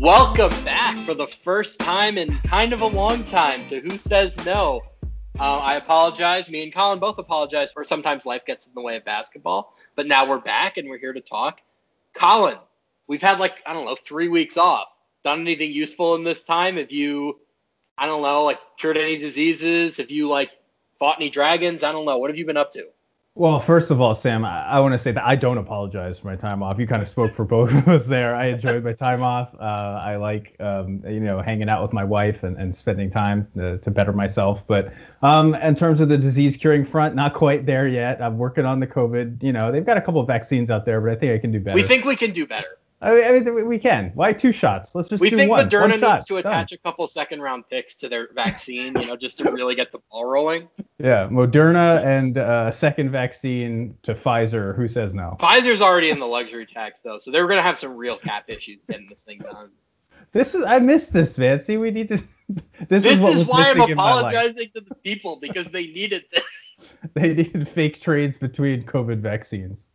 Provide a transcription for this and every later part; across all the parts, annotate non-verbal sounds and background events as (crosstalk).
Welcome back for the first time in kind of a long time to Who Says No. Uh, I apologize. Me and Colin both apologize for sometimes life gets in the way of basketball, but now we're back and we're here to talk. Colin, we've had like, I don't know, three weeks off. Done anything useful in this time? Have you, I don't know, like cured any diseases? Have you like fought any dragons? I don't know. What have you been up to? Well, first of all, Sam, I, I want to say that I don't apologize for my time off. You kind of spoke for both of us there. I enjoyed my time off. Uh, I like, um, you know, hanging out with my wife and, and spending time to, to better myself. But um, in terms of the disease curing front, not quite there yet. I'm working on the COVID. You know, they've got a couple of vaccines out there, but I think I can do better. We think we can do better. I mean, I mean, we can. Why two shots? Let's just we do think one. Moderna one shot. needs to attach Done. a couple second round picks to their vaccine, you know, just to really get the ball rolling. Yeah, Moderna and uh, a second vaccine to Pfizer. Who says no? Pfizer's already in the luxury tax though, so they're gonna have some real cap issues getting this thing done. This is. I missed this, man. See, we need to. this, (laughs) This is what is why I'm missing in my life. apologizing to the people because they needed this. (laughs) They needed fake trades between COVID vaccines.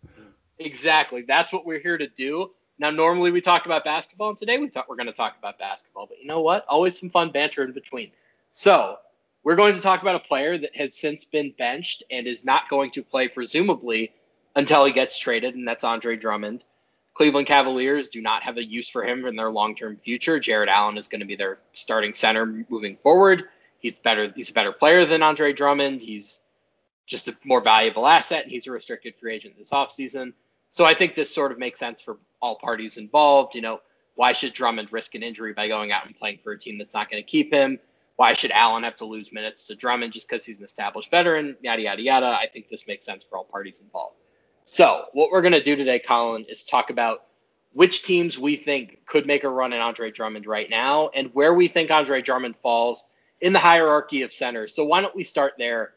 Exactly. That's what we're here to do. Now, normally we talk about basketball, and today we thought we're going to talk about basketball. But you know what? Always some fun banter in between. So, we're going to talk about a player that has since been benched and is not going to play, presumably, until he gets traded, and that's Andre Drummond. Cleveland Cavaliers do not have a use for him in their long-term future. Jarrett Allen is going to be their starting center moving forward. He's better. He's a better player than Andre Drummond. He's just a more valuable asset, and he's a restricted free agent this offseason. So I think this sort of makes sense for all parties involved. You know, why should Drummond risk an injury by going out and playing for a team that's not going to keep him? Why should Allen have to lose minutes to Drummond just because he's an established veteran? Yada, yada, yada. I think this makes sense for all parties involved. So, what we're going to do today, Colin, is talk about which teams we think could make a run at Andre Drummond right now and where we think Andre Drummond falls in the hierarchy of centers. So, why don't we start there?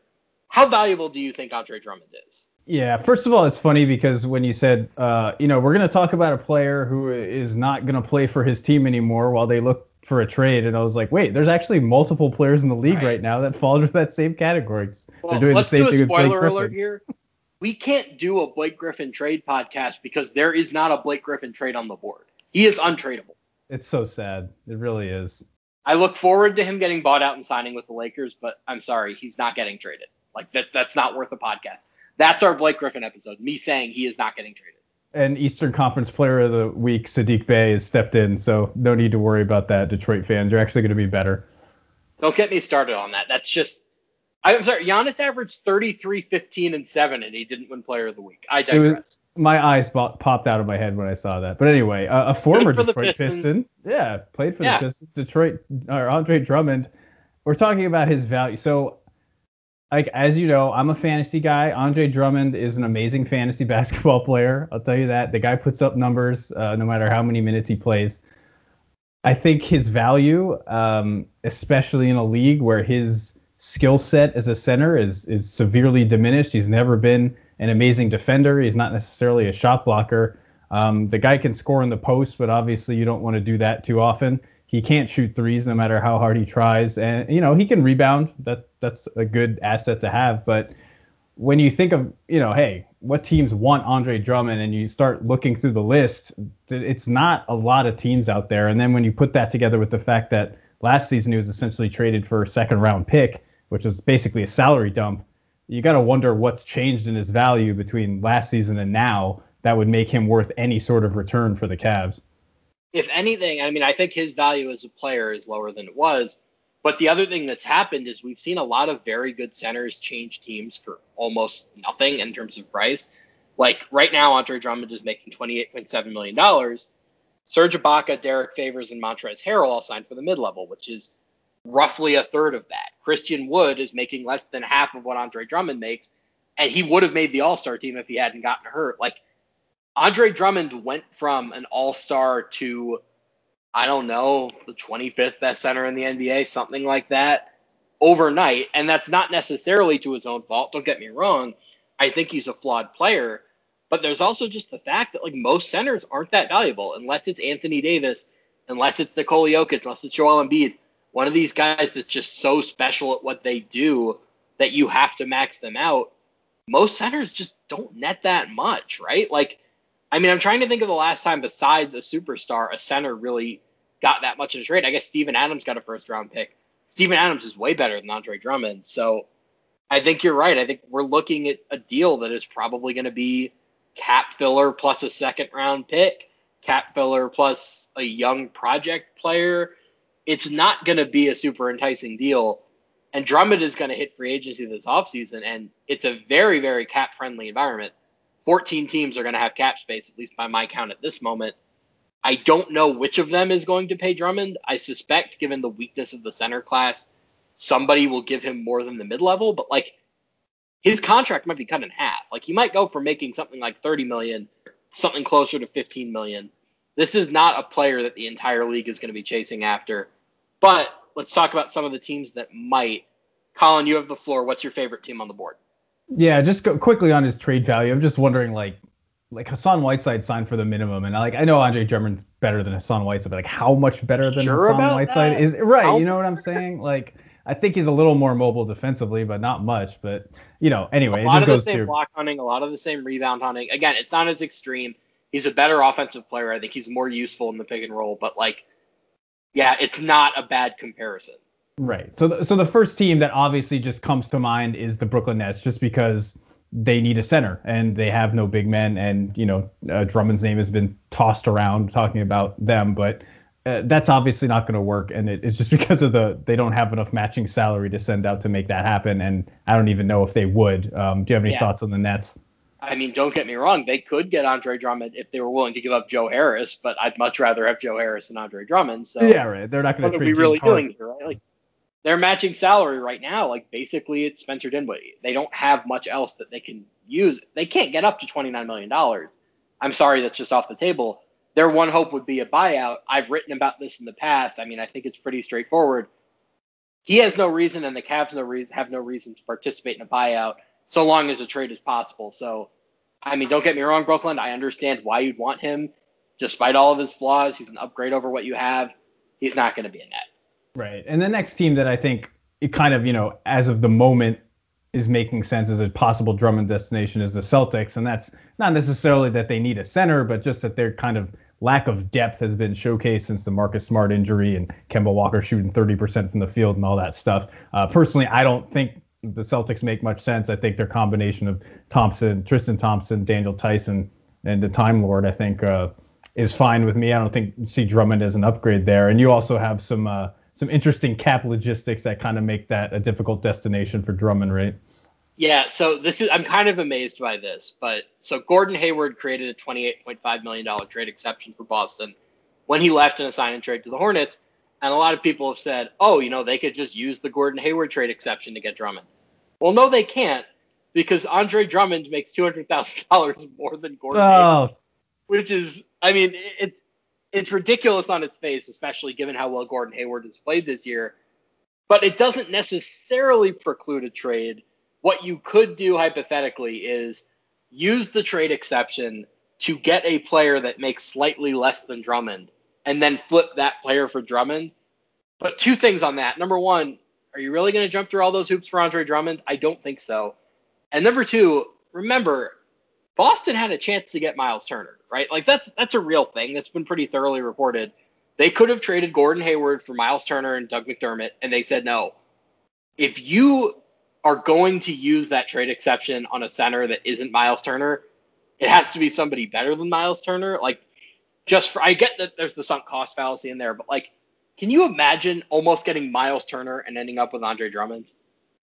How valuable do you think Andre Drummond is? Yeah, first of all, it's funny because when you said, uh, you know, we're going to talk about a player who is not going to play for his team anymore while they look for a trade, and I was like, wait, there's actually multiple players in the league Right. right, now that fall into that same category. Well, They're doing the same do thing with Blake spoiler Griffin. alert here. We can't do a Blake Griffin trade podcast because there is not a Blake Griffin trade on the board. He is untradeable. It's so sad. It really is. I look forward to him getting bought out and signing with the Lakers, but I'm sorry, he's not getting traded. Like that that's not worth a podcast. That's our Blake Griffin episode. Me saying he is not getting traded. And Eastern Conference Player of the Week, Sadiq Bey, has stepped in, so no need to worry about that, Detroit fans. You're actually going to be better. Don't get me started on that. That's just I'm sorry, Giannis averaged 33, 15, and 7, and he didn't win Player of the Week. I digress. was, my eyes popped out of my head when I saw that. But anyway, uh, a former Detroit Piston, yeah, played for Yeah. the Pistons. Detroit or Andre Drummond. We're talking about his value. So, like as you know, I'm a fantasy guy. Andre Drummond is an amazing fantasy (laughs) basketball player. I'll tell you that. The guy puts up numbers uh, no matter how many minutes he plays. I think his value, um, especially in a league where his skill set as a center is is severely diminished. He's never been an amazing defender. He's not necessarily a shot blocker. Um, the guy can score in the post, but obviously you don't want to do that too often. He can't shoot threes no matter how hard he tries, and you know he can rebound. That that's a good asset to have. But when you think of you know, hey, what teams want Andre Drummond, and you start looking through the list, it's not a lot of teams out there. And then when you put that together with the fact that last season he was essentially traded for a second round pick, which was basically a salary dump, you got to wonder what's changed in his value between last season and now that would make him worth any sort of return for the Cavs. If anything, I mean, I think his value as a player is lower than it was. But the other thing that's happened is we've seen a lot of very good centers change teams for almost nothing in terms of price. Like right now, Andre Drummond is making $28.7 million. Serge Ibaka, Derrick Favors, and Montrezl Harrell all signed for the mid level, which is roughly a third of that. Christian Wood is making less than half of what Andre Drummond makes, and he would have made the All Star team if he hadn't gotten hurt. Like Andre Drummond went from an All Star to I don't know, the 25th best center in the NBA, something like that, overnight. And that's not necessarily to his own fault. Don't get me wrong. I think he's a flawed player. But there's also just the fact that like most centers aren't that valuable unless it's Anthony Davis, unless it's Nikola Jokic, unless it's Joel Embiid. One of these guys that's just so special at what they do that you have to max them out. Most centers just don't net that much, right? Like, I mean, I'm trying to think of the last time besides a superstar, a center really got that much in a trade. I guess Steven Adams got a first round pick. Steven Adams is way better than Andre Drummond. So I think you're right. I think we're looking at a deal that is probably going to be cap filler plus a second round pick, cap filler plus a young project player. It's not going to be a super enticing deal. And Drummond is going to hit free agency this offseason, and it's a very, very cap friendly environment. 14 teams are going to have cap space, at least by my count at this moment. I don't know which of them is going to pay Drummond. I suspect, given the weakness of the center class, somebody will give him more than the mid level, but like his contract might be cut in half. Like he might go from making something like 30 million, something closer to 15 million. This is not a player that the entire league is going to be chasing after. But let's talk about some of the teams that might. Colin, you have the floor. What's your favorite team on the board? Yeah, just go quickly on his trade value. I'm just wondering, like, like Hassan Whiteside signed for the minimum, and like I know Andre Drummond's better than Hassan Whiteside, but like how much better than sure Hassan Whiteside that? is right? You know what I'm saying? Like I think he's a little more mobile defensively, but not much. But you know, anyway, a lot it just of the same to block hunting, a lot of the same rebound hunting. Again, it's not as extreme. He's a better offensive player. I think he's more useful in the pick and roll, but like, yeah, it's not a bad comparison. Right. So, the, so the first team that obviously just comes to mind is the Brooklyn Nets, just because they need a center and they have no big men, and you know uh, Drummond's name has been tossed around talking about them, but uh, that's obviously not going to work, and it, it's just (laughs) because of the they don't have enough matching salary to send out to make that happen, and I don't even know if they would. Um, do you have any Yeah. thoughts on the Nets? I mean, don't get me wrong, they could get Andre Drummond if they were willing to give up Joe Harris, but I'd much rather have Joe Harris than Andre Drummond. So yeah, right. They're not going what to are we really James Harden. doing here, right? Like their matching salary right now, like basically it's Spencer Dinwiddie. They don't have much else that they can use. They can't get up to twenty nine million dollars. I'm sorry, that's just off the table. Their one hope would be a buyout. I've written about this in the past. I mean, I think it's pretty straightforward. He has no reason, and the Cavs no have no reason to participate in a buyout so long as a trade is possible. So, I mean, don't get me wrong, Brooklyn. I understand why you'd want him. Despite all of his flaws, he's an upgrade over what you have. He's not going to be a net. Right. And the next team that I think it kind of, you know, as of the moment is making sense as a possible Drummond destination is the Celtics. And that's not necessarily that they need a center, but just that their kind of lack of depth has been showcased since the Marcus Smart injury and Kemba Walker shooting 30% from the field and all that stuff. Uh, personally, I don't think the Celtics make much sense. I think their combination of Thompson, Tristan Thompson, Daniel Theis, and the Time Lord, I think, uh, is fine with me. I don't think see Drummond as an upgrade there. And you also have some uh, some interesting cap logistics that kind of make that a difficult destination for Drummond, right? Yeah, so this is I'm kind of amazed by this, but so Gordon Hayward created a 28.5 million dollar trade exception for Boston when he left in a sign and trade to the Hornets, and a lot of people have said, "Oh, you know, they could just use the Gordon Hayward trade exception to get Drummond." Well, no, they can't because Andre Drummond makes two hundred thousand dollars more than Gordon oh. Hayward, Oh, which is, I mean, it's it's ridiculous on its face, especially given how well Gordon Hayward has played this year. But it doesn't necessarily preclude a trade. What you could do hypothetically is use the trade exception to get a player that makes slightly less than Drummond and then flip that player for Drummond. But two things on that. Number one, are you really going to jump through all those hoops for Andre Drummond? I don't think so. And number two, remember, Boston had a chance to get Miles Turner, right? Like that's that's a real thing that's been pretty thoroughly reported. They could have traded Gordon Hayward for Miles Turner and Doug McDermott, and they said no. If you are going to use that trade exception on a center that isn't Miles Turner, it has to be somebody better than Miles Turner. Like, just for I get that there's the sunk cost fallacy in there, but like, can you imagine almost getting Miles Turner and ending up with Andre Drummond?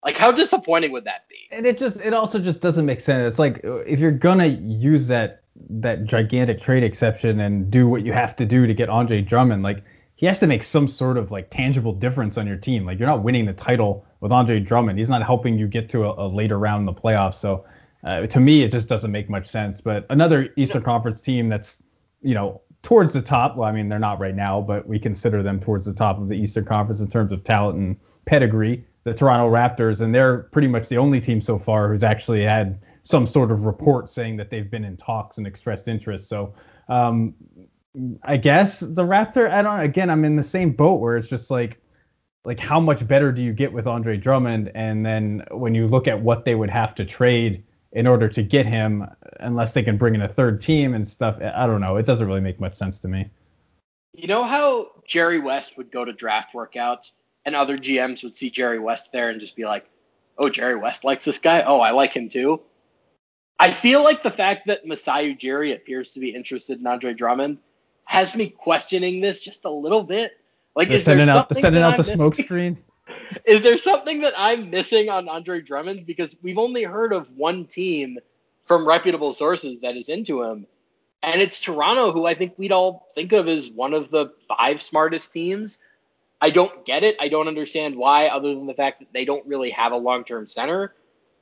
Like, how disappointing would that be? and it just it also just doesn't make sense. It's like if you're gonna use that that gigantic trade exception and do what you have to do to get Andre Drummond, like he has to make some sort of like tangible difference on your team. Like you're not winning the title with Andre Drummond. He's not helping you get to a, a later round in the playoffs. So uh, to me, it just doesn't make much sense. But another Eastern Conference team that's you know towards the top. Well, I mean they're not right now, but we consider them towards the top of the Eastern Conference in terms of talent and pedigree. The Toronto Raptors, and they're pretty much the only team so far who's actually had some sort of report saying that they've been in talks and expressed interest. So um, I guess the Raptor. I don't. Again, I'm in the same boat where it's just like, like how much better do you get with Andre Drummond? And then when you look at what they would have to trade in order to get him, unless they can bring in a third team and stuff, I don't know. It doesn't really make much sense to me. You know how Jerry West would go to draft workouts and other GMs would see Jerry West there and just be like, "Oh, Jerry West likes this guy. Oh, I like him too." I feel like the fact that Masai Ujiri appears to be interested in Andre Drummond has me questioning this just a little bit. Like, They're is there sending out something sending out the smoke screen. (laughs) Is there something that I'm missing on Andre Drummond? Because we've only heard of one team from reputable sources that is into him, and it's Toronto, who I think we'd all think of as one of the five smartest teams. I don't get it. I don't understand why, other than the fact that they don't really have a long term center.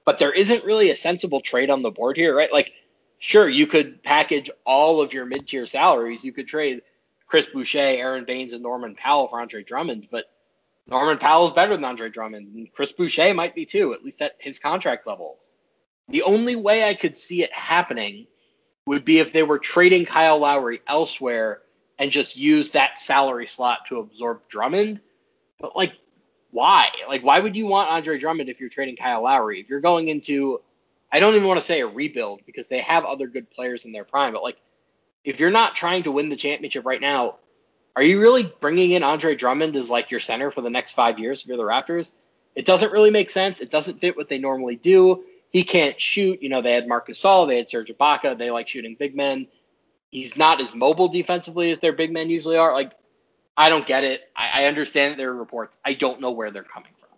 But there isn't really a sensible trade on the board here, right? Like, sure, you could package all of your mid tier salaries. You could trade Chris Boucher, Aron Baynes, and Norman Powell for Andre Drummond, but Norman Powell is better than Andre Drummond, and Chris Boucher might be too, at least at his contract level. The only way I could see it happening would be if they were trading Kyle Lowry elsewhere and just use that salary slot to absorb Drummond. But like, why? Like, why would you want Andre Drummond if you're trading Kyle Lowry? If you're going into, I don't even want to say a rebuild because they have other good players in their prime, but like, if you're not trying to win the championship right now, are you really bringing in Andre Drummond as like your center for the next five years if you're the Raptors? It doesn't really make sense. It doesn't fit what they normally do. He can't shoot. You know, they had Marcus Gasol, they had Serge Ibaka. They like shooting big men. He's not as mobile defensively as their big men usually are. Like, I don't get it. I, I understand their reports. I don't know where they're coming from.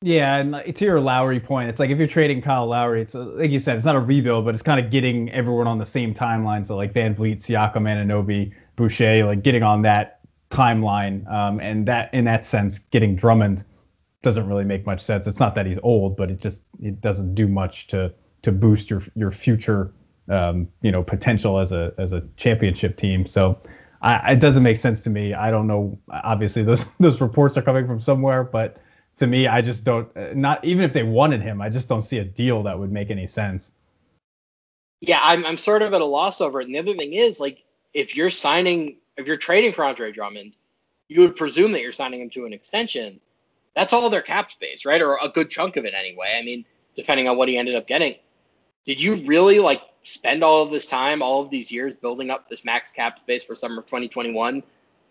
Yeah, and to your Lowry point, it's like if you're trading Kyle Lowry, it's like you said, it's not a rebuild, but it's kind of getting everyone on the same timeline. So like VanVleet, Siakam, Anunoby, Boucher, like getting on that timeline. Um, and that in that sense, getting Drummond doesn't really make much sense. It's not that he's old, but it just it doesn't do much to to boost your your future um, you know potential as a as a championship team. So I, it doesn't make sense to me. I don't know. Obviously, those (laughs) those reports are coming from somewhere, but to me, I just don't. Not even if they wanted him, I just don't see a deal that would make any sense. Yeah, I'm I'm sort of at a loss over it. And the other thing is, like, if you're signing, if you're trading for Andre Drummond, you would presume that you're signing him to an extension. That's all their cap space, right? Or a good chunk of it anyway. I mean, depending on what he ended up getting. Did you really like spend all of this time, all of these years building up this max cap space for summer of 2021?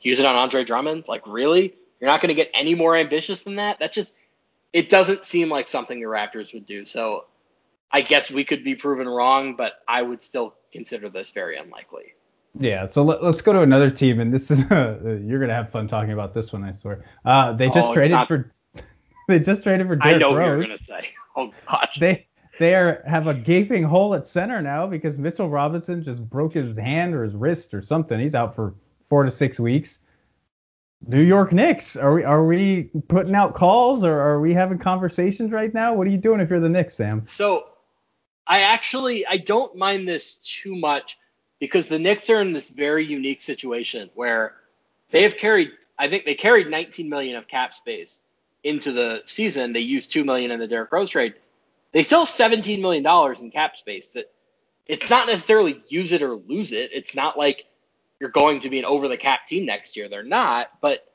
Use it on Andre Drummond? Like, really? You're not going to get any more ambitious than that? That just, it doesn't seem like something the Raptors would do. So I guess we could be proven wrong, but I would still consider this very unlikely. Yeah, so let, us go to another team, and this is uh, (laughs) you're gonna have fun talking about this one, I swear. Uh, they just Oh, traded not- for (laughs) they just traded for I Derrick know what Rose. you're going to say. Oh, gosh. They they are have a gaping hole at center now because Mitchell Robinson just broke his hand or his wrist or something. He's out for four to six weeks. New York Knicks, are we are we putting out calls or are we having conversations right now? What are you doing if you're the Knicks, Sam? So I actually I don't mind this too much because the Knicks are in this very unique situation where they have carried I think they carried 19 million of cap space into the season. They used 2 million in the Derrick Rose trade. They still have 17 million dollars in cap space that it's not necessarily use it or lose it. It's not like you're going to be an over the cap team next year. They're not, but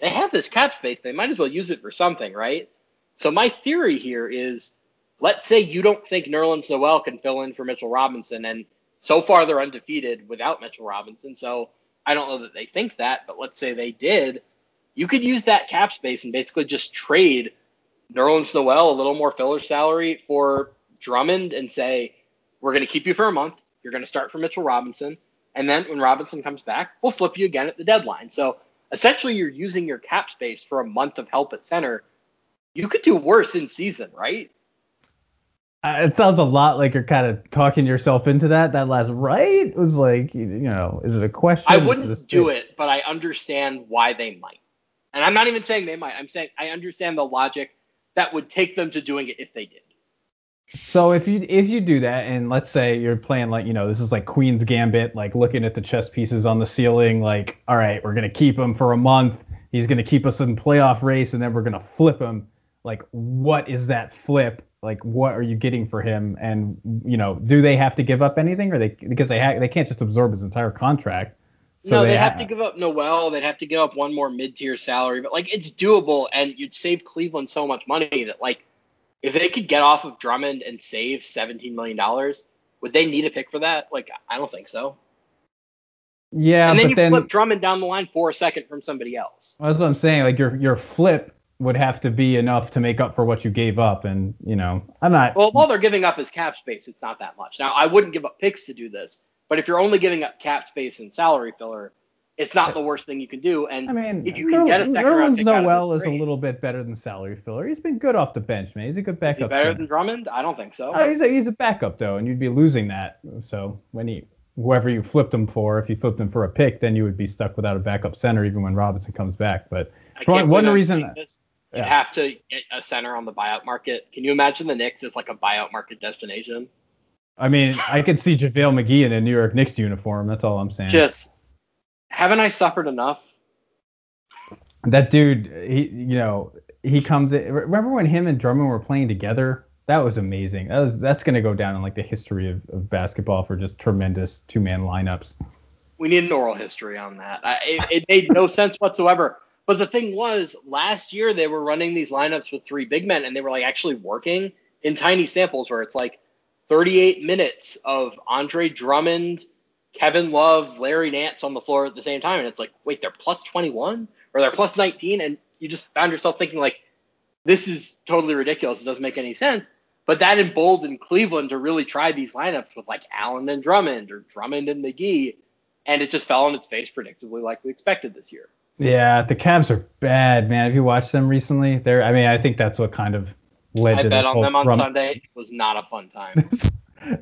they have this cap space. They might as well use it for something, right? So my theory here is let's say you don't think Nerlens Noel can fill in for Mitchell Robinson, and so far they're undefeated without Mitchell Robinson. So I don't know that they think that, but let's say they did. You could use that cap space and basically just trade Nerlens Noel a little more filler salary for Drummond and say, we're going to keep you for a month. You're going to start for Mitchell Robinson. And then when Robinson comes back, we'll flip you again at the deadline. So essentially, you're using your cap space for a month of help at center. You could do worse in season, right? Uh, It sounds a lot like you're kind of talking yourself into that. That last right was like, you know, is it a question? I wouldn't a do it, but I understand why they might. And I'm not even saying they might. I'm saying I understand the logic that would take them to doing it if they did. So if you if you do that, and let's say you're playing like you know this is like Queen's Gambit, like looking at the chess pieces on the ceiling, like all right, we're gonna keep him for a month. He's gonna keep us in playoff race, and then we're gonna flip him. Like what is that flip? Like what are you getting for him? And you know, do they have to give up anything, or they because they ha- they can't just absorb his entire contract. So no, they they'd have to give up Noel. They'd have to give up one more mid-tier salary, but like it's doable, and you'd save Cleveland so much money that like if they could get off of Drummond and save 17 million dollars, would they need a pick for that? Like I don't think so. Yeah, and then you then flip Drummond down the line for a second from somebody else. that's what I'm saying. Like your your flip would have to be enough to make up for what you gave up, and you know I'm not. Well, all they're giving up is cap space. It's not that much. Now, I wouldn't give up picks to do this, but if you're only giving up cap space and salary filler, it's not the worst thing you can do. And I mean, if you can get a second round Nerlens Noel is a little bit better than salary filler. He's been good off the bench, man. He's a good is backup. he better center. than Drummond? I don't think so. Oh, he's a he's a backup though, and you'd be losing that. So when he whoever you flipped him for, if you flipped him for a pick, then you would be stuck without a backup center even when Robinson comes back. But can't one reason- You'd yeah. have to get a center on the buyout market. Can you imagine the Knicks as like a buyout market destination? I mean, I could see JaVale McGee in a New York Knicks uniform. That's all I'm saying. Just haven't I suffered enough? that dude, he you know he comes in. Remember when him and Drummond were playing together? That was amazing. That was that's gonna go down in like the history of, of basketball for just tremendous two man lineups. We need an oral history on that. I, it, it made no sense whatsoever. But the thing was, last year they were running these lineups with three big men, and they were like actually working in tiny samples where it's like 38 minutes of Andre Drummond, Kevin Love, Larry Nance on the floor at the same time, and it's like, wait, they're plus 21 or they're plus 19, and you just found yourself thinking like, this is totally ridiculous. It doesn't make any sense. But that emboldened Cleveland to really try these lineups with like Allen and Drummond or Drummond and McGee, and it just fell on its face predictably like we expected this year. Yeah, the Cavs are bad, man. Have you watched them recently? They're, I mean, I think that's what kind of led I to bet this on whole them on Drum- Sunday. It was not a fun time. (laughs) this,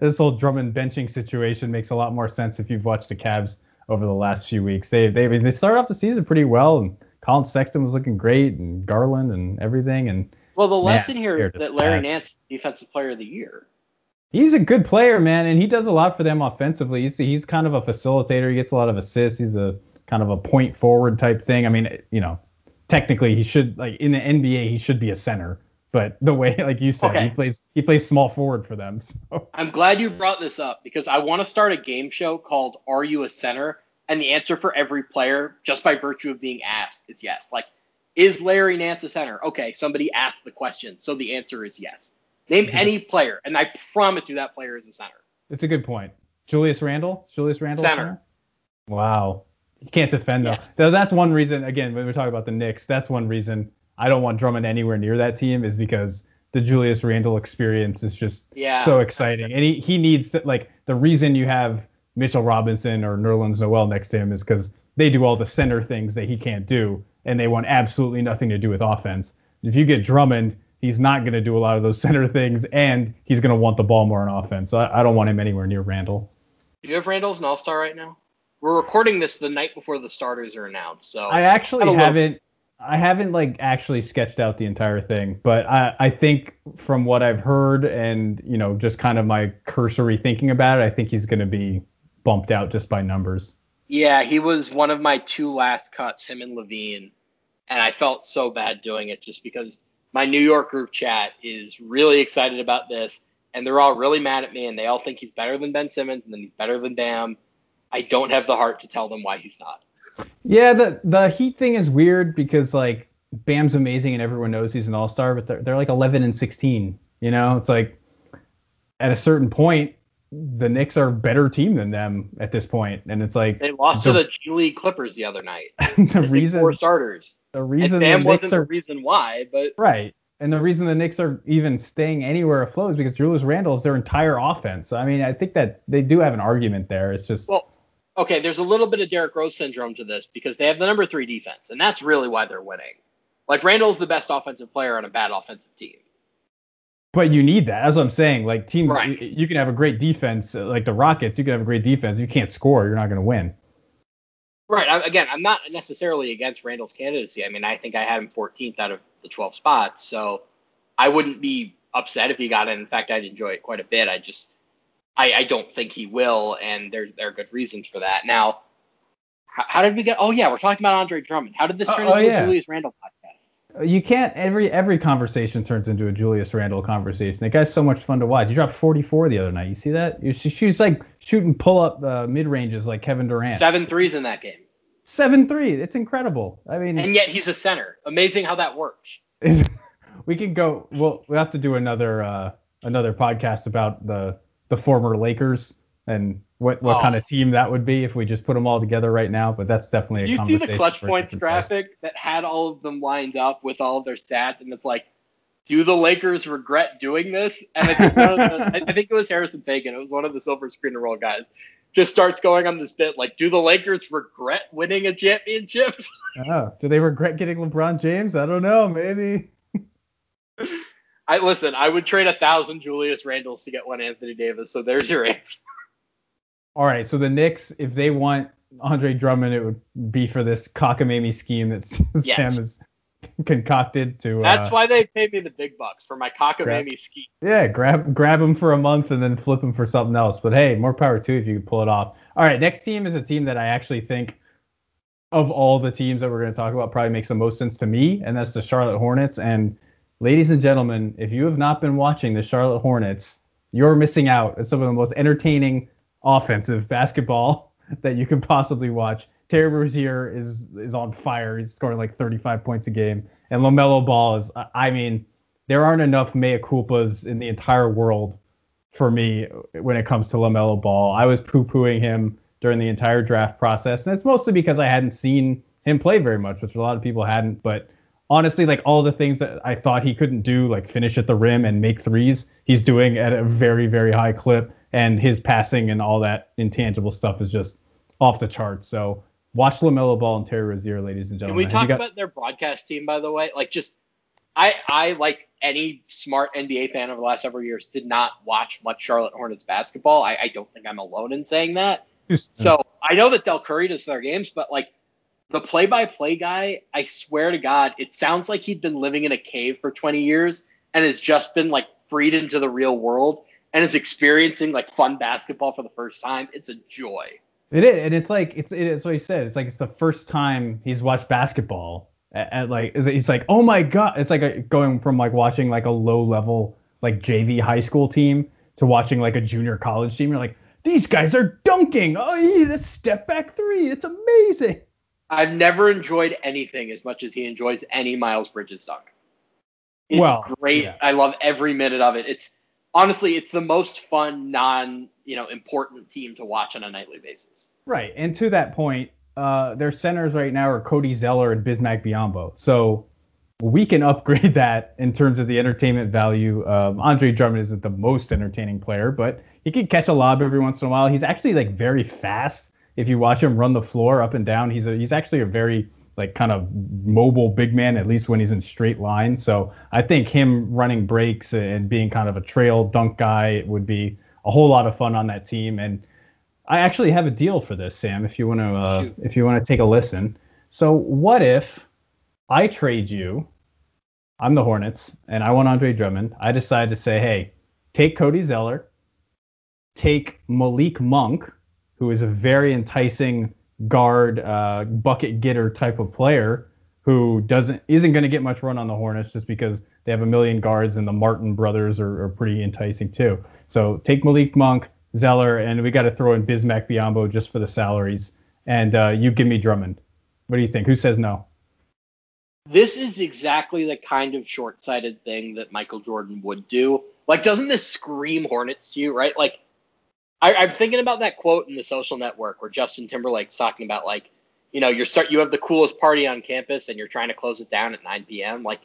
this whole Drummond benching situation makes a lot more sense if you've watched the Cavs over the last few weeks. They they they started off the season pretty well, and Collin Sexton was looking great, and Garland and everything, and Well, the Man, lesson here is just that Larry bad. Nance, defensive player of the year. he's a good player, man, and he does a lot for them offensively. He's he's kind of a facilitator. He gets a lot of assists. He's a kind of a point forward type thing. I mean, you know, technically he should like in the NBA he should be a center, but the way (laughs) like you said, Okay. he plays he plays small forward for them. (laughs) So. I'm glad you brought this up because I want to start a game show called Are You a Center? And the answer for every player, just by virtue of being asked, is yes. Like, is Larry Nance a center? Okay, somebody asked the question, so the answer is yes. Name (laughs) any player, and I promise you that player is a center. It's a good point. Julius Randle Julius Randle a Center. Wow. You can't defend though. Yes. That's one reason. Again, when we're talking about the Knicks, that's one reason I don't want Drummond anywhere near that team is because the Julius Randle experience is just Yeah. so exciting, and he he needs to, like the reason you have Mitchell Robinson or Nerlens Noel next to him is because they do all the center things that he can't do, and they want absolutely nothing to do with offense. If you get Drummond, he's not going to do a lot of those (laughs) center things, and he's going to want the ball more on offense. So I, I don't want him anywhere near Randle. Do you have Randle as an all star right now? We're recording this the night before the starters are announced, so I actually Have haven't. I haven't like actually sketched out the entire thing, but I, I think from what I've heard and you know just kind of my cursory thinking about it, I think he's going to be bumped out just by numbers. Yeah, he was one of my two last cuts, him and LaVine, and I felt so bad doing it just because my New York group chat is really excited about this, and they're all really mad at me, and they all think he's better than Ben Simmons, and then he's better than Bam. I don't have the heart to tell them why he's not. Yeah, the the Heat thing is weird because like Bam's amazing and everyone knows he's an all star, but they're they're like 11 and 16. You know, it's like at a certain point the Knicks are a better team than them at this point, and it's like They lost to The- the G League Clippers the other night. (laughs) the reason four starters. the And reason the Bam Knicks wasn't the reason why, but Right. And the reason the Knicks are even staying anywhere afloat is because Julius Randle is their entire offense. I mean, I think that they do have an argument there. It's just well, okay, there's a little bit of Derrick Rose syndrome to this because they have the number three defense, and that's really why they're winning. Like Randle's the best offensive player on a bad offensive team. but you need that. That's what I'm saying. Like teams Right. you, you can have a great defense uh, like the Rockets, you can have a great defense. You can't score, you're not going to win. Right. I, again, I'm not necessarily against Randle's candidacy. I mean, I think I had him 14th out of the 12 spots, so I wouldn't be upset if he got it. In fact, I'd enjoy it quite a bit. I just, I, I don't think he will, and there, there are good reasons for that. Now, how, how did we get? Oh yeah, we're talking about Andre Drummond. How did this Oh, turn oh, into yeah. a Julius Randle podcast? You can't every every conversation turns into a Julius Randle conversation. That guy's so much fun to watch. He dropped 44 the other night. You see that? She shoots like shooting pull up uh, mid ranges like Kevin Durant. Seven threes in that game, Seven three. It's incredible. I mean, and yet he's a center. Amazing how that works. (laughs) we can go. We'll we'll have to do another uh, another podcast about the the former Lakers and what what Oh. kind of team that would be if we just put them all together right now. But that's definitely a you see the clutch points graphic that had all of them lined up with all of their stats, and it's like, do the Lakers regret doing this? And I think one of the, I (laughs) I think it was Harrison Faigen. It was one of the silver screen and roll guys. Just starts going on this bit like, do the Lakers regret winning a championship? Oh, (laughs) do they regret getting LeBron James? I don't know. Maybe. (laughs) I listen. I would trade a thousand Julius Randles to get one Anthony Davis. So there's your answer. All right. So the Knicks, if they want Andre Drummond, it would be for this cockamamie scheme that (laughs) Yes. Sam has concocted to. That's uh, why they paid me the big bucks for my cockamamie scheme. Yeah, grab grab him for a month and then flip him for something else. But hey, more power to you if you can pull it off. All right, next team is a team that I actually think of all the teams that we're going to talk about probably makes the most sense to me, and that's the Charlotte Hornets. And ladies and gentlemen, if you have not been watching the Charlotte Hornets, you're missing out. It's some of the most entertaining offensive basketball (laughs) that you can possibly watch. Terry Rozier is is on fire. He's scoring like 35 points a game, and Lamelo Ball is. I- I mean, there aren't enough mea culpas in the entire world for me when it comes to LaMelo Ball. I was poo-pooing him during the entire draft process, and it's mostly because I hadn't seen him play very much, which a lot of people hadn't. But honestly, like all the things that I thought he couldn't do, like finish at the rim and make threes, he's doing at a very, very high clip, and his passing and all that intangible stuff is just off the charts. So watch LaMelo Ball and Terry Rozier, ladies and Can gentlemen. we Have talk got- about their broadcast team, by the way? Like, just I, I like any smart NBA fan over the last several years did not watch much Charlotte Hornets basketball. I, I don't think I'm alone in saying that. So I know that Del Curry does their games, but like the play-by-play guy, I swear to God, it sounds like he'd been living in a cave for 20 years and has just been like freed into the real world and is experiencing like fun basketball for the first time. It's a joy. It is, and it's like it's it's what he said. It's like it's the first time he's watched basketball. At, at like he's like, oh my god! It's like a, going from like watching like a low level like JV high school team to watching like a junior college team. You're like, these guys are dunking. Oh, hit a step back three. It's amazing. I've never enjoyed anything as much as he enjoys any Miles Bridges dunk. It's Well, great. yeah. I love every minute of it. It's honestly, it's the most fun, non, you know, important team to watch on a nightly basis. Right, and to that point, uh, their centers right now are Cody Zeller and Bismack Biyombo. So we can upgrade (laughs) that in terms of the entertainment value. Um, Andre Drummond isn't the most entertaining player, but he can catch a lob every once in a while. He's actually like very fast. If you watch him run the floor up and down, he's a, he's actually a very like kind of mobile big man, at least when he's in straight line. So I think him running breaks and being kind of a trail dunk guy would be a whole lot of fun on that team. And I actually have a deal for this, Sam. If you want to, uh, if you want to take a listen. So what if I trade you? I'm the Hornets, and I want Andre Drummond. I decide to say, hey, take Cody Zeller, take Malik Monk, who is a very enticing guard, uh, bucket getter type of player, who doesn't isn't going to get much run on the Hornets just because they have a million guards, and the Martin brothers are, are pretty enticing too. So take Malik Monk, Zeller, and we got to throw in Bismack Biyombo just for the salaries, and uh, you give me Drummond. What do you think? Who says no? This is exactly the kind of short-sighted thing that Michael Jordan would do. Like, doesn't this scream Hornets to you, right? Like, I, I'm thinking about that quote in the Social Network where Justin Timberlake's talking about like, you know, you're start you have the coolest party on campus and you're trying to close it down at 9 p.m. Like,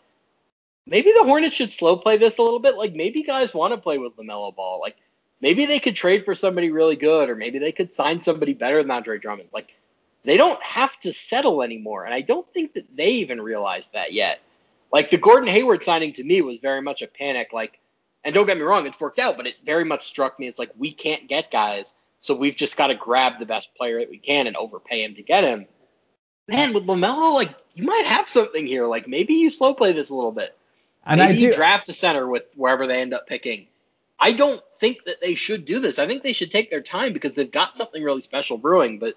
maybe the Hornets should slow play this a little bit. Like, maybe guys want to play with Lamelo Ball. Like, maybe they could trade for somebody really good, or maybe they could sign somebody better than Andre Drummond. Like, they don't have to settle anymore, and I don't think that they even realize that yet. Like the Gordon Hayward signing to me was very much a panic. Like, and don't get me wrong, it's worked out, but it very much struck me as like we can't get guys, so we've just got to grab the best player that we can and overpay him to get him. Man, with Lamelo, like you might have something here. Like maybe you slow play this a little bit. And maybe you draft a center with wherever they end up picking. I don't think that they should do this. I think they should take their time because they've got something really special brewing. But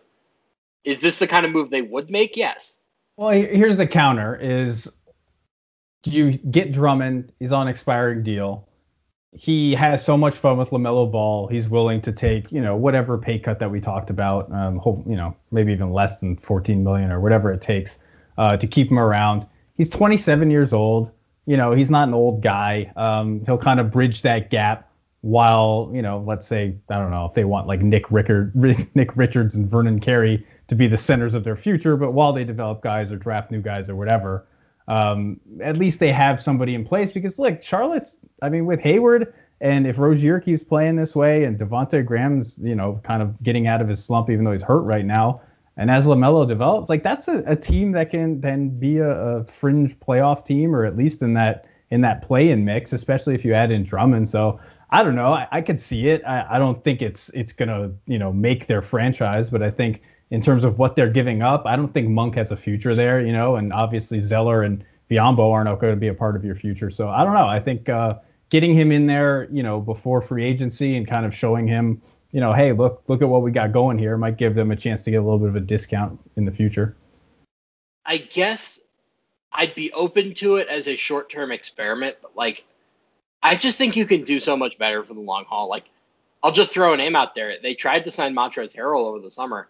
is this the kind of move they would make? Yes. Well, here's the counter: is you get Drummond, he's on expiring deal. He has so much fun with Lamelo Ball. He's willing to take, you know, whatever pay cut that we talked about. Um, hope, you know, maybe even less than 14 million or whatever it takes uh, to keep him around. He's 27 years old. You know, he's not an old guy. Um, he'll kind of bridge that gap while you know, let's say I don't know if they want like Nick Rickard, (laughs) Nick Richards and Vernon Carey to be the centers of their future, but while they develop guys or draft new guys or whatever, um, at least they have somebody in place because look, Charlotte's, I mean, with Hayward and if Rozier keeps playing this way and Devonte Graham's, you know, kind of getting out of his slump even though he's hurt right now, and as LaMelo develops, like that's a, a team that can then be a, a, fringe playoff team or at least in that in that play-in mix, especially if you add in Drummond. So I don't know. I, I could see it. I, I don't think it's it's gonna you know make their franchise, but I think in terms of what they're giving up, I don't think Monk has a future there. You know, and obviously Zeller and Biyombo aren't going to be a part of your future. So I don't know. I think uh, getting him in there, you know, before free agency and kind of showing him you know, hey, look, look at what we got going here. Might give them a chance to get a little bit of a discount in the future. I guess I'd be open to it as a short-term experiment, but like, I just think you can do so much better for the long haul. Like, I'll just throw a name out there. They tried to sign Montrezl Harrell over the summer.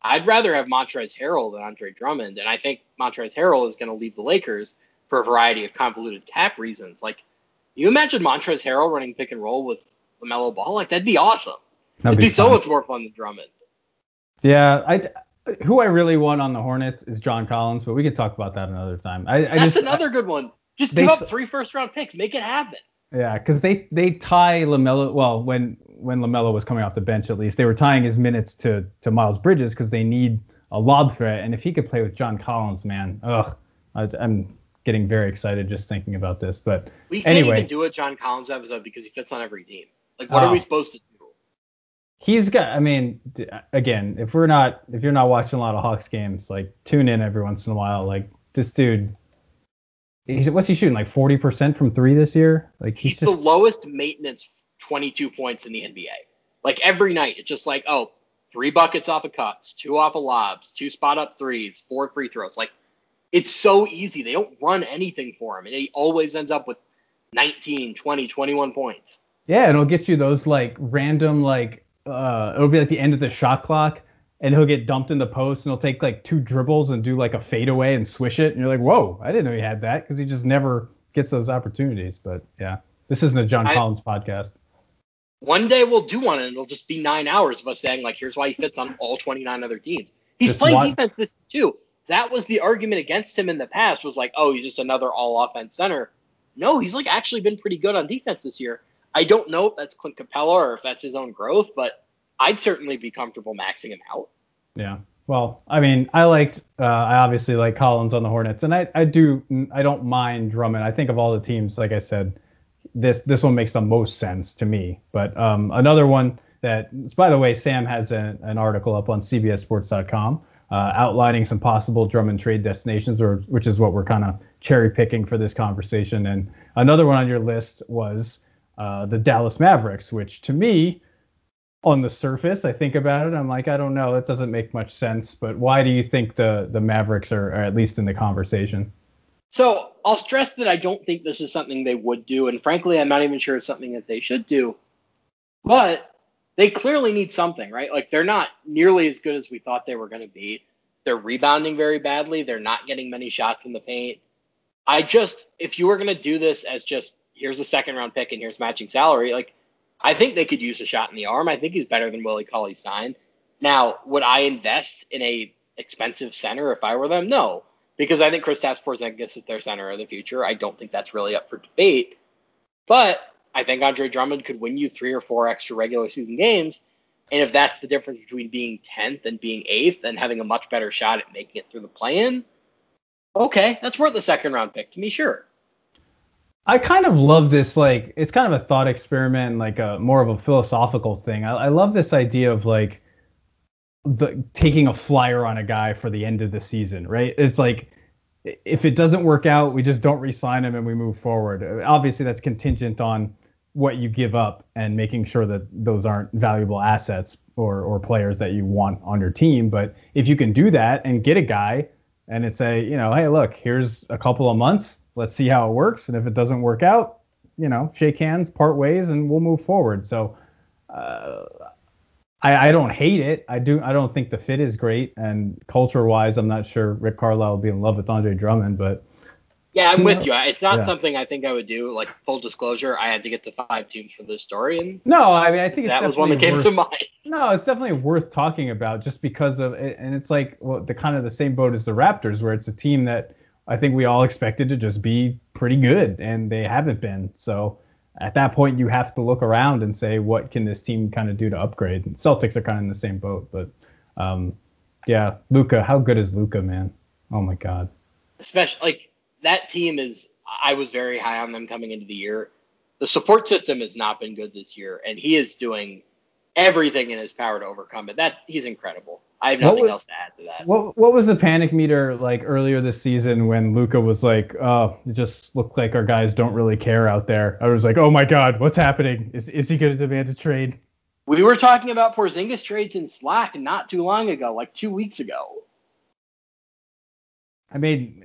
I'd rather have Montrezl Harrell than Andre Drummond, and I think Montrezl Harrell is going to leave the Lakers for a variety of convoluted cap reasons. Like, you imagine Montrezl Harrell running pick and roll with LaMelo Ball? Like, that'd be awesome. That'd It'd be, be so much more fun than Drummond. Yeah, I who I really want on the Hornets is John Collins, but we could talk about that another time. I, I That's just, another good one. Just give up three first round picks, make it happen. Yeah, because they they tie Lamelo. Well, when when Lamelo was coming off the bench, at least they were tying his minutes to to Miles Bridges because they need a lob threat. And if he could play with John Collins, man, ugh, I, am getting very excited just thinking about this. But we can't anyway. even do a John Collins episode because he fits on every team. Like, what oh. are we supposed to do? he's got. I mean, again, if we're not, if you're not watching a lot of Hawks games, like tune in every once in a while. Like this dude, he's what's he shooting like 40% from three this year? Like he's, he's just, the lowest maintenance 22 points in the NBA. Like every night, it's just like oh, three buckets off of cuts, two off of lobs, two spot up threes, four free throws. Like it's so easy. They don't run anything for him, and he always ends up with 19, 20, 21 points. Yeah, and it'll get you those like random like uh, it'll be like the end of the shot clock, and he'll get dumped in the post, and he'll take like two dribbles and do like a fadeaway and swish it, and you're like, whoa, I didn't know he had that because he just never gets those opportunities. But yeah, this isn't a John I, Collins podcast. One day we'll do one, and it'll just be nine hours of us saying like, here's why he fits on all 29 other teams. He's just playing defense this too. That was the argument against him in the past was like, oh, he's just another all offense center. No, he's like actually been pretty good on defense this year. I don't know if that's Clint Capela or if that's his own growth, but I'd certainly be comfortable maxing him out. Yeah. Well, I mean, I liked, uh, I obviously like Collins on the Hornets, and I, I do, I don't mind Drummond. I think of all the teams, like I said, this this one makes the most sense to me. But um, another one that, by the way, Sam has a, an article up on CBSSports.com uh, outlining some possible Drummond trade destinations, or which is what we're kind of cherry picking for this conversation. And another one on your list was uh, the Dallas Mavericks, which to me, on the surface, I think about it, I'm like, I don't know, it doesn't make much sense. But why do you think the the Mavericks are, are at least in the conversation? So I'll stress that I don't think this is something they would do, and frankly, I'm not even sure it's something that they should do. But they clearly need something, right? Like they're not nearly as good as we thought they were going to be. They're rebounding very badly. They're not getting many shots in the paint. I just, if you were going to do this as just here's a second round pick and here's matching salary. Like, I think they could use a shot in the arm. I think he's better than Willie Cauley Stein. Now, would I invest in a expensive center if I were them? No, because I think Kristaps Porzingis is their center of the future. I don't think that's really up for debate. But I think Andre Drummond could win you three or four extra regular season games. And if that's the difference between being 10th and being 8th and having a much better shot at making it through the play in, okay, that's worth a second round pick to me, sure. I kind of love this, like, it's kind of a thought experiment, like a more of a philosophical thing. I, I love this idea of like the taking a flyer on a guy for the end of the season, right? It's like if it doesn't work out, we just don't re-sign him and we move forward. Obviously, that's contingent on what you give up and making sure that those aren't valuable assets or or players that you want on your team. But if you can do that and get a guy and it's a, you know, hey, look, here's a couple of months let's see how it works. And if it doesn't work out, you know, shake hands, part ways, and we'll move forward. So uh, I, I, don't hate it. I do. I don't think the fit is great, and culture-wise, I'm not sure Rick Carlisle will be in love with Andre Drummond, but Yeah, I'm with you. It's not Yeah. something I think I would do. Like full disclosure, I had to get to five teams for this story, and No, I mean I think it's that was one that came worth, to mind. (laughs) No, it's definitely worth talking about just because of it, and it's like well, the kind of the same boat as the Raptors, where it's a team that I think we all expected to just be pretty good, and they haven't been. So at that point, you have to look around and say, what can this team kind of do to upgrade? And Celtics are kind of in the same boat, but um, yeah, Luka, how good is Luka, man? Oh my God. especially like that team is I was very high on them coming into the year. The support system has not been good this year, and he is doing everything in his power to overcome it. That he's incredible. I have What nothing was- else to add to that. What what was the panic meter like earlier this season when Luka was like, oh, it just looked like our guys don't really care out there. I was like, oh my God, what's happening? Is is he going to demand a trade? We were talking about Porzingis trades in Slack not too long ago, like two weeks ago. I mean,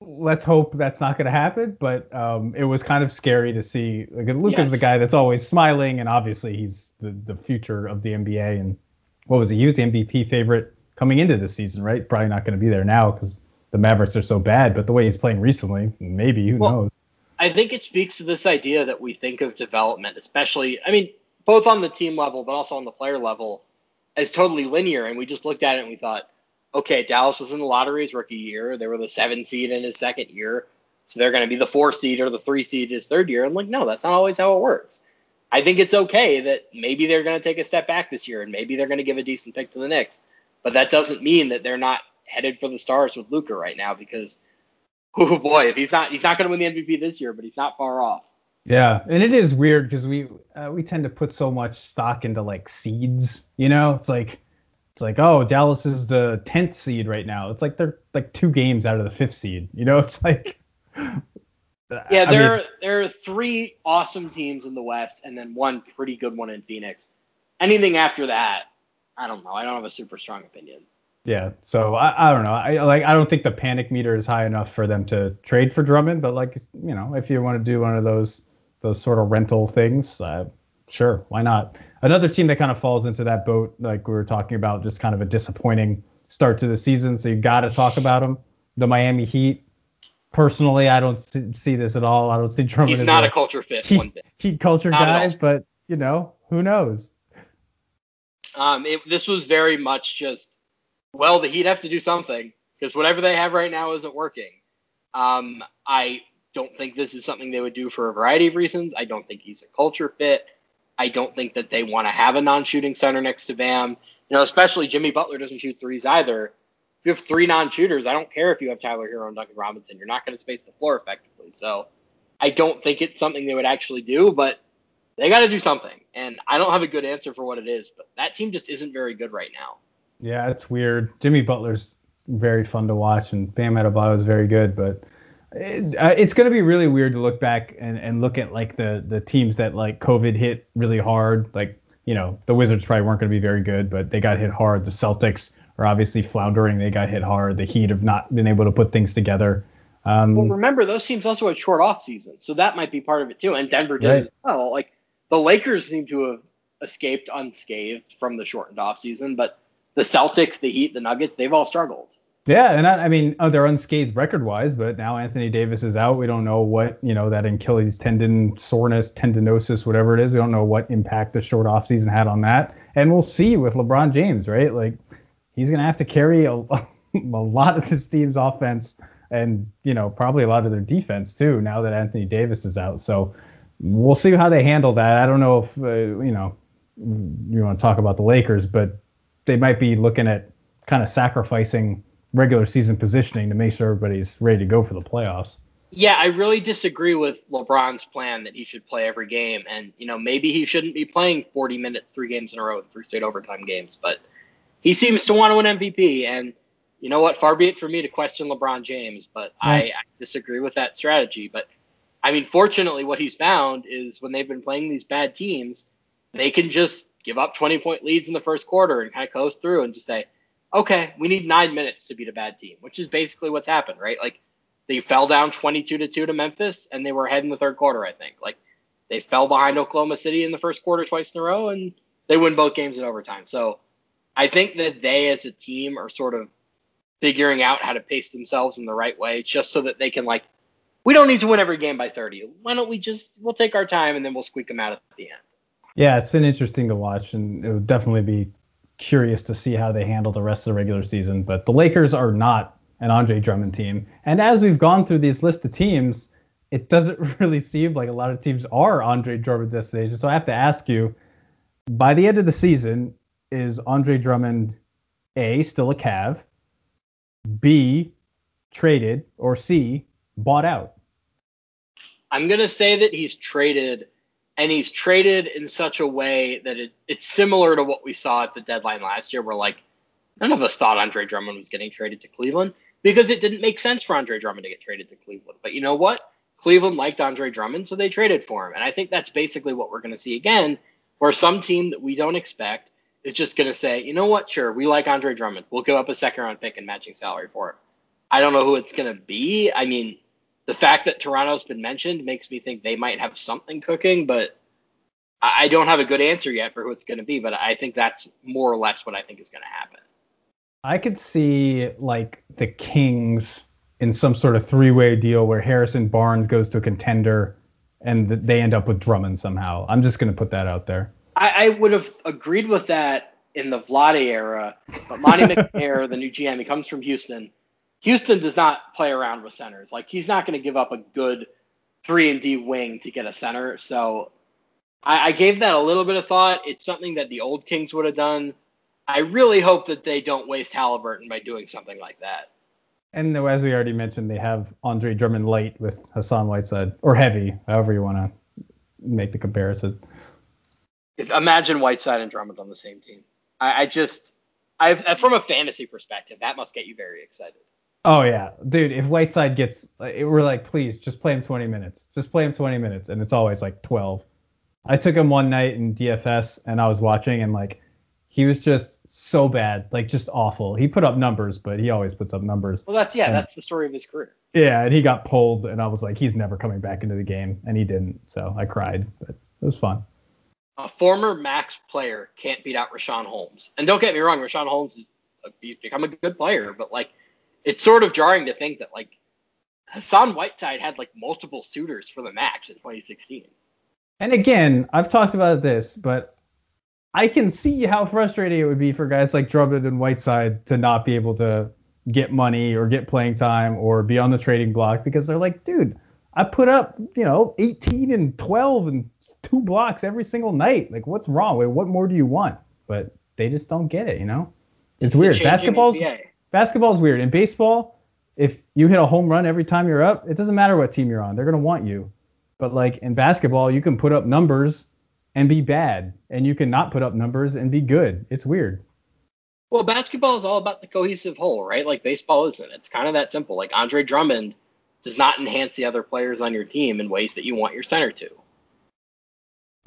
let's hope that's not going to happen. But um, it was kind of scary to see. Like, Luka's Yes. the guy that's always smiling, and obviously he's the, the future of the NBA. And what was he? He was the MVP favorite coming into this season, right? Probably not going to be there now because the Mavericks are so bad. But the way he's playing recently, maybe who Well, knows? I think it speaks to this idea that we think of development, especially, I mean, both on the team level, but also on the player level, as totally linear. And we just looked at it and we thought, okay, Dallas was in the lottery his rookie year. They were the seven seed in his second year. So they're going to be the four seed or the three seed his third year. I'm like, no, that's not always how it works. I think it's okay that maybe they're going to take a step back this year and maybe they're going to give a decent pick to the Knicks. But that doesn't mean that they're not headed for the stars with Luka right now because, oh boy, if he's not, he's not going to win the MVP this year, but he's not far off. Yeah, and it is weird because we uh, we tend to put so much stock into like seeds. You know, it's like it's like oh Dallas is the tenth seed right now. It's like they're like two games out of the fifth seed. You know, (laughs) it's like Yeah, I there mean, are, there are three awesome teams in the West, and then one pretty good one in Phoenix. Anything after that, I don't know. I don't have a super strong opinion. yeah. So I, I don't know. I like I don't think the panic meter is high enough for them to trade for Drummond. But like you know, if you want to do one of those those sort of rental things, uh, sure, why not? Another team that kind of falls into that boat, like we were talking about, just kind of a disappointing start to the season. So you got to talk about them. The Miami Heat. Personally, I don't see, see this at all. I don't see Drummond He's not a a culture fit one Heat, bit. Heat culture Not guy, but you know, who knows? Um, it, this was very much just, well, the Heat have to do something because whatever they have right now isn't working. Um, I don't think this is something they would do for a variety of reasons. I don't think he's a culture fit. I don't think that they want to have a non-shooting center next to Bam. You know, especially Jimmy Butler doesn't shoot threes either. If you have three non-shooters, I don't care if you have Tyler Herro and Duncan Robinson. You're not going to space the floor effectively. So I don't think it's something they would actually do, but they got to do something. And I don't have a good answer for what it is, but that team just isn't very good right now. Yeah, it's weird. Jimmy Butler's very fun to watch, and Bam Adebayo is very good, but it, uh, it's going to be really weird to look back and, and look at like the the teams that like COVID hit really hard. Like you know, the Wizards probably weren't going to be very good, but they got hit hard. The Celtics are obviously floundering. They got hit hard. The Heat have not been able to put things together. Um, Well, remember those teams also had short off season, so that might be part of it too. And Denver did Right. as well. Like the Lakers seem to have escaped unscathed from the shortened off season, but the Celtics, the Heat, the Nuggets, they've all struggled. Yeah, and I, I mean, oh, they're unscathed record-wise, but now Anthony Davis is out. We don't know what you know that Achilles tendon soreness, tendinosis, whatever it is. We don't know what impact the short offseason had on that, and we'll see with LeBron James, right? Like he's gonna have to carry a, (laughs) a lot of this team's offense, and you know probably a lot of their defense too. Now that Anthony Davis is out, so we'll see how they handle that. I don't know if uh, you know you want to talk about the Lakers, but they might be looking at kind of sacrificing regular season positioning to make sure everybody's ready to go for the playoffs. Yeah, I really disagree with LeBron's plan that he should play every game, and you know maybe he shouldn't be playing 40 minutes, three games in a row, three straight overtime games. But he seems to want to win MVP, and you know what? Far be it for me to question LeBron James, but I, I disagree with that strategy. But I mean, fortunately, what he's found is when they've been playing these bad teams, they can just give up 20 point leads in the first quarter and kind of coast through and just say, okay, we need nine minutes to beat a bad team, which is basically what's happened, right? Like they fell down 22 to 2 to Memphis and they were ahead in the third quarter, I think. Like they fell behind Oklahoma City in the first quarter twice in a row and they win both games in overtime. So I think that they as a team are sort of figuring out how to pace themselves in the right way just so that they can like we don't need to win every game by 30. Why don't we just we'll take our time and then we'll squeak them out at the end. Yeah, it's been interesting to watch, and it would definitely be curious to see how they handle the rest of the regular season. But the Lakers are not an Andre Drummond team, and as we've gone through these list of teams, it doesn't (laughs) really seem like a lot of teams are Andre Drummond destinations. So I have to ask you, by the end of the season, is Andre Drummond A still a Cav, B traded, or C bought out? I'm gonna say that he's traded, and he's traded in such a way that it, it's similar to what we saw at the deadline last year, where like none of us thought Andre Drummond was getting traded to Cleveland because it didn't make sense for Andre Drummond to get traded to Cleveland. But you know what? Cleveland liked Andre Drummond, so they traded for him. And I think that's basically what we're going to see again, where some team that we don't expect is just going to say, you know what, sure, we like Andre Drummond. We'll give up a second round pick and matching salary for him. I don't know who it's going to be. I mean, the fact that Toronto's been mentioned makes me think they might have something cooking, but I don't have a good answer yet for who it's going to be. But I think that's more or less what I think is going to happen. I could see like the Kings in some sort of three-way deal where Harrison Barnes goes to a contender and they end up with Drummond somehow. I'm just going to put that out there. I, I, would have agreed with that in the Vlade era, but Monte (laughs) McNair, the new GM, he comes from Houston. Houston does not play around with centers. Like he's not going to give up a good three and D wing to get a center. So I, I gave that a little bit of thought. It's something that the old Kings would have done. I really hope that they don't waste Halliburton by doing something like that. And as we already mentioned, they have Andre Drummond light with Hassan Whiteside, or heavy, however you want to make the comparison. If, imagine Whiteside and Drummond on the same team. I, I just, I uh, from a fantasy perspective, that must get you very excited. Oh yeah, dude. If Whiteside gets, we're like, please just play him 20 minutes. Just play him 20 minutes, and it's always like 12. I took him one night in DFS, and I was watching, and like, he was just so bad, like just awful. He put up numbers, but he always puts up numbers. Well, that's yeah, and, that's the story of his career. Yeah, and he got pulled, and I was like, he's never coming back into the game, and he didn't. So I cried, but it was fun. A former max player can't beat out Richaun Holmes, and don't get me wrong, Richaun Holmes is he's become a good player, but like, it's sort of jarring to think that like Hassan Whiteside had like multiple suitors for the max in 2016. And again, I've talked about this, but I can see how frustrating it would be for guys like Drummond and Whiteside to not be able to get money or get playing time or be on the trading block because they're like, dude, I put up, you know, 18 and 12 and two blocks every single night. Like, what's wrong? Wait, what more do you want? But they just don't get it, you know? It's, it's weird. Basketball's basketball's weird. In baseball, if you hit a home run every time you're up, it doesn't matter what team you're on. They're gonna want you. But like in basketball, you can put up numbers and be bad, and you can not put up numbers and be good. It's weird. Well, basketball is all about the cohesive whole, right? Like baseball isn't. It's kind of that simple. Like Andre Drummond does not enhance the other players on your team in ways that you want your center to.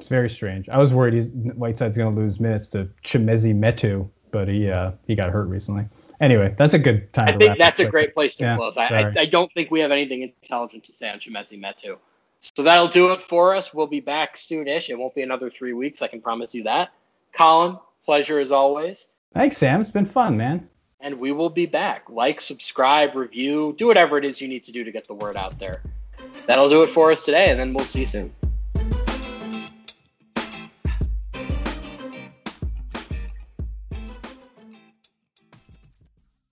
It's very strange. I was worried he's, Whiteside's going to lose minutes to Chimezie Metu, but he uh, he got hurt recently. Anyway, that's a good time. I think that's a great place to yeah, close. I, I, I, don't think we have anything intelligent to say on Chimezie Metu. So that'll do it for us. We'll be back soonish. It won't be another three weeks. I can promise you that. Colin, pleasure as always. Thanks, Sam. It's been fun, man. And we will be back. Like, subscribe, review, do whatever it is you need to do to get the word out there. That'll do it for us today, and then we'll see you soon.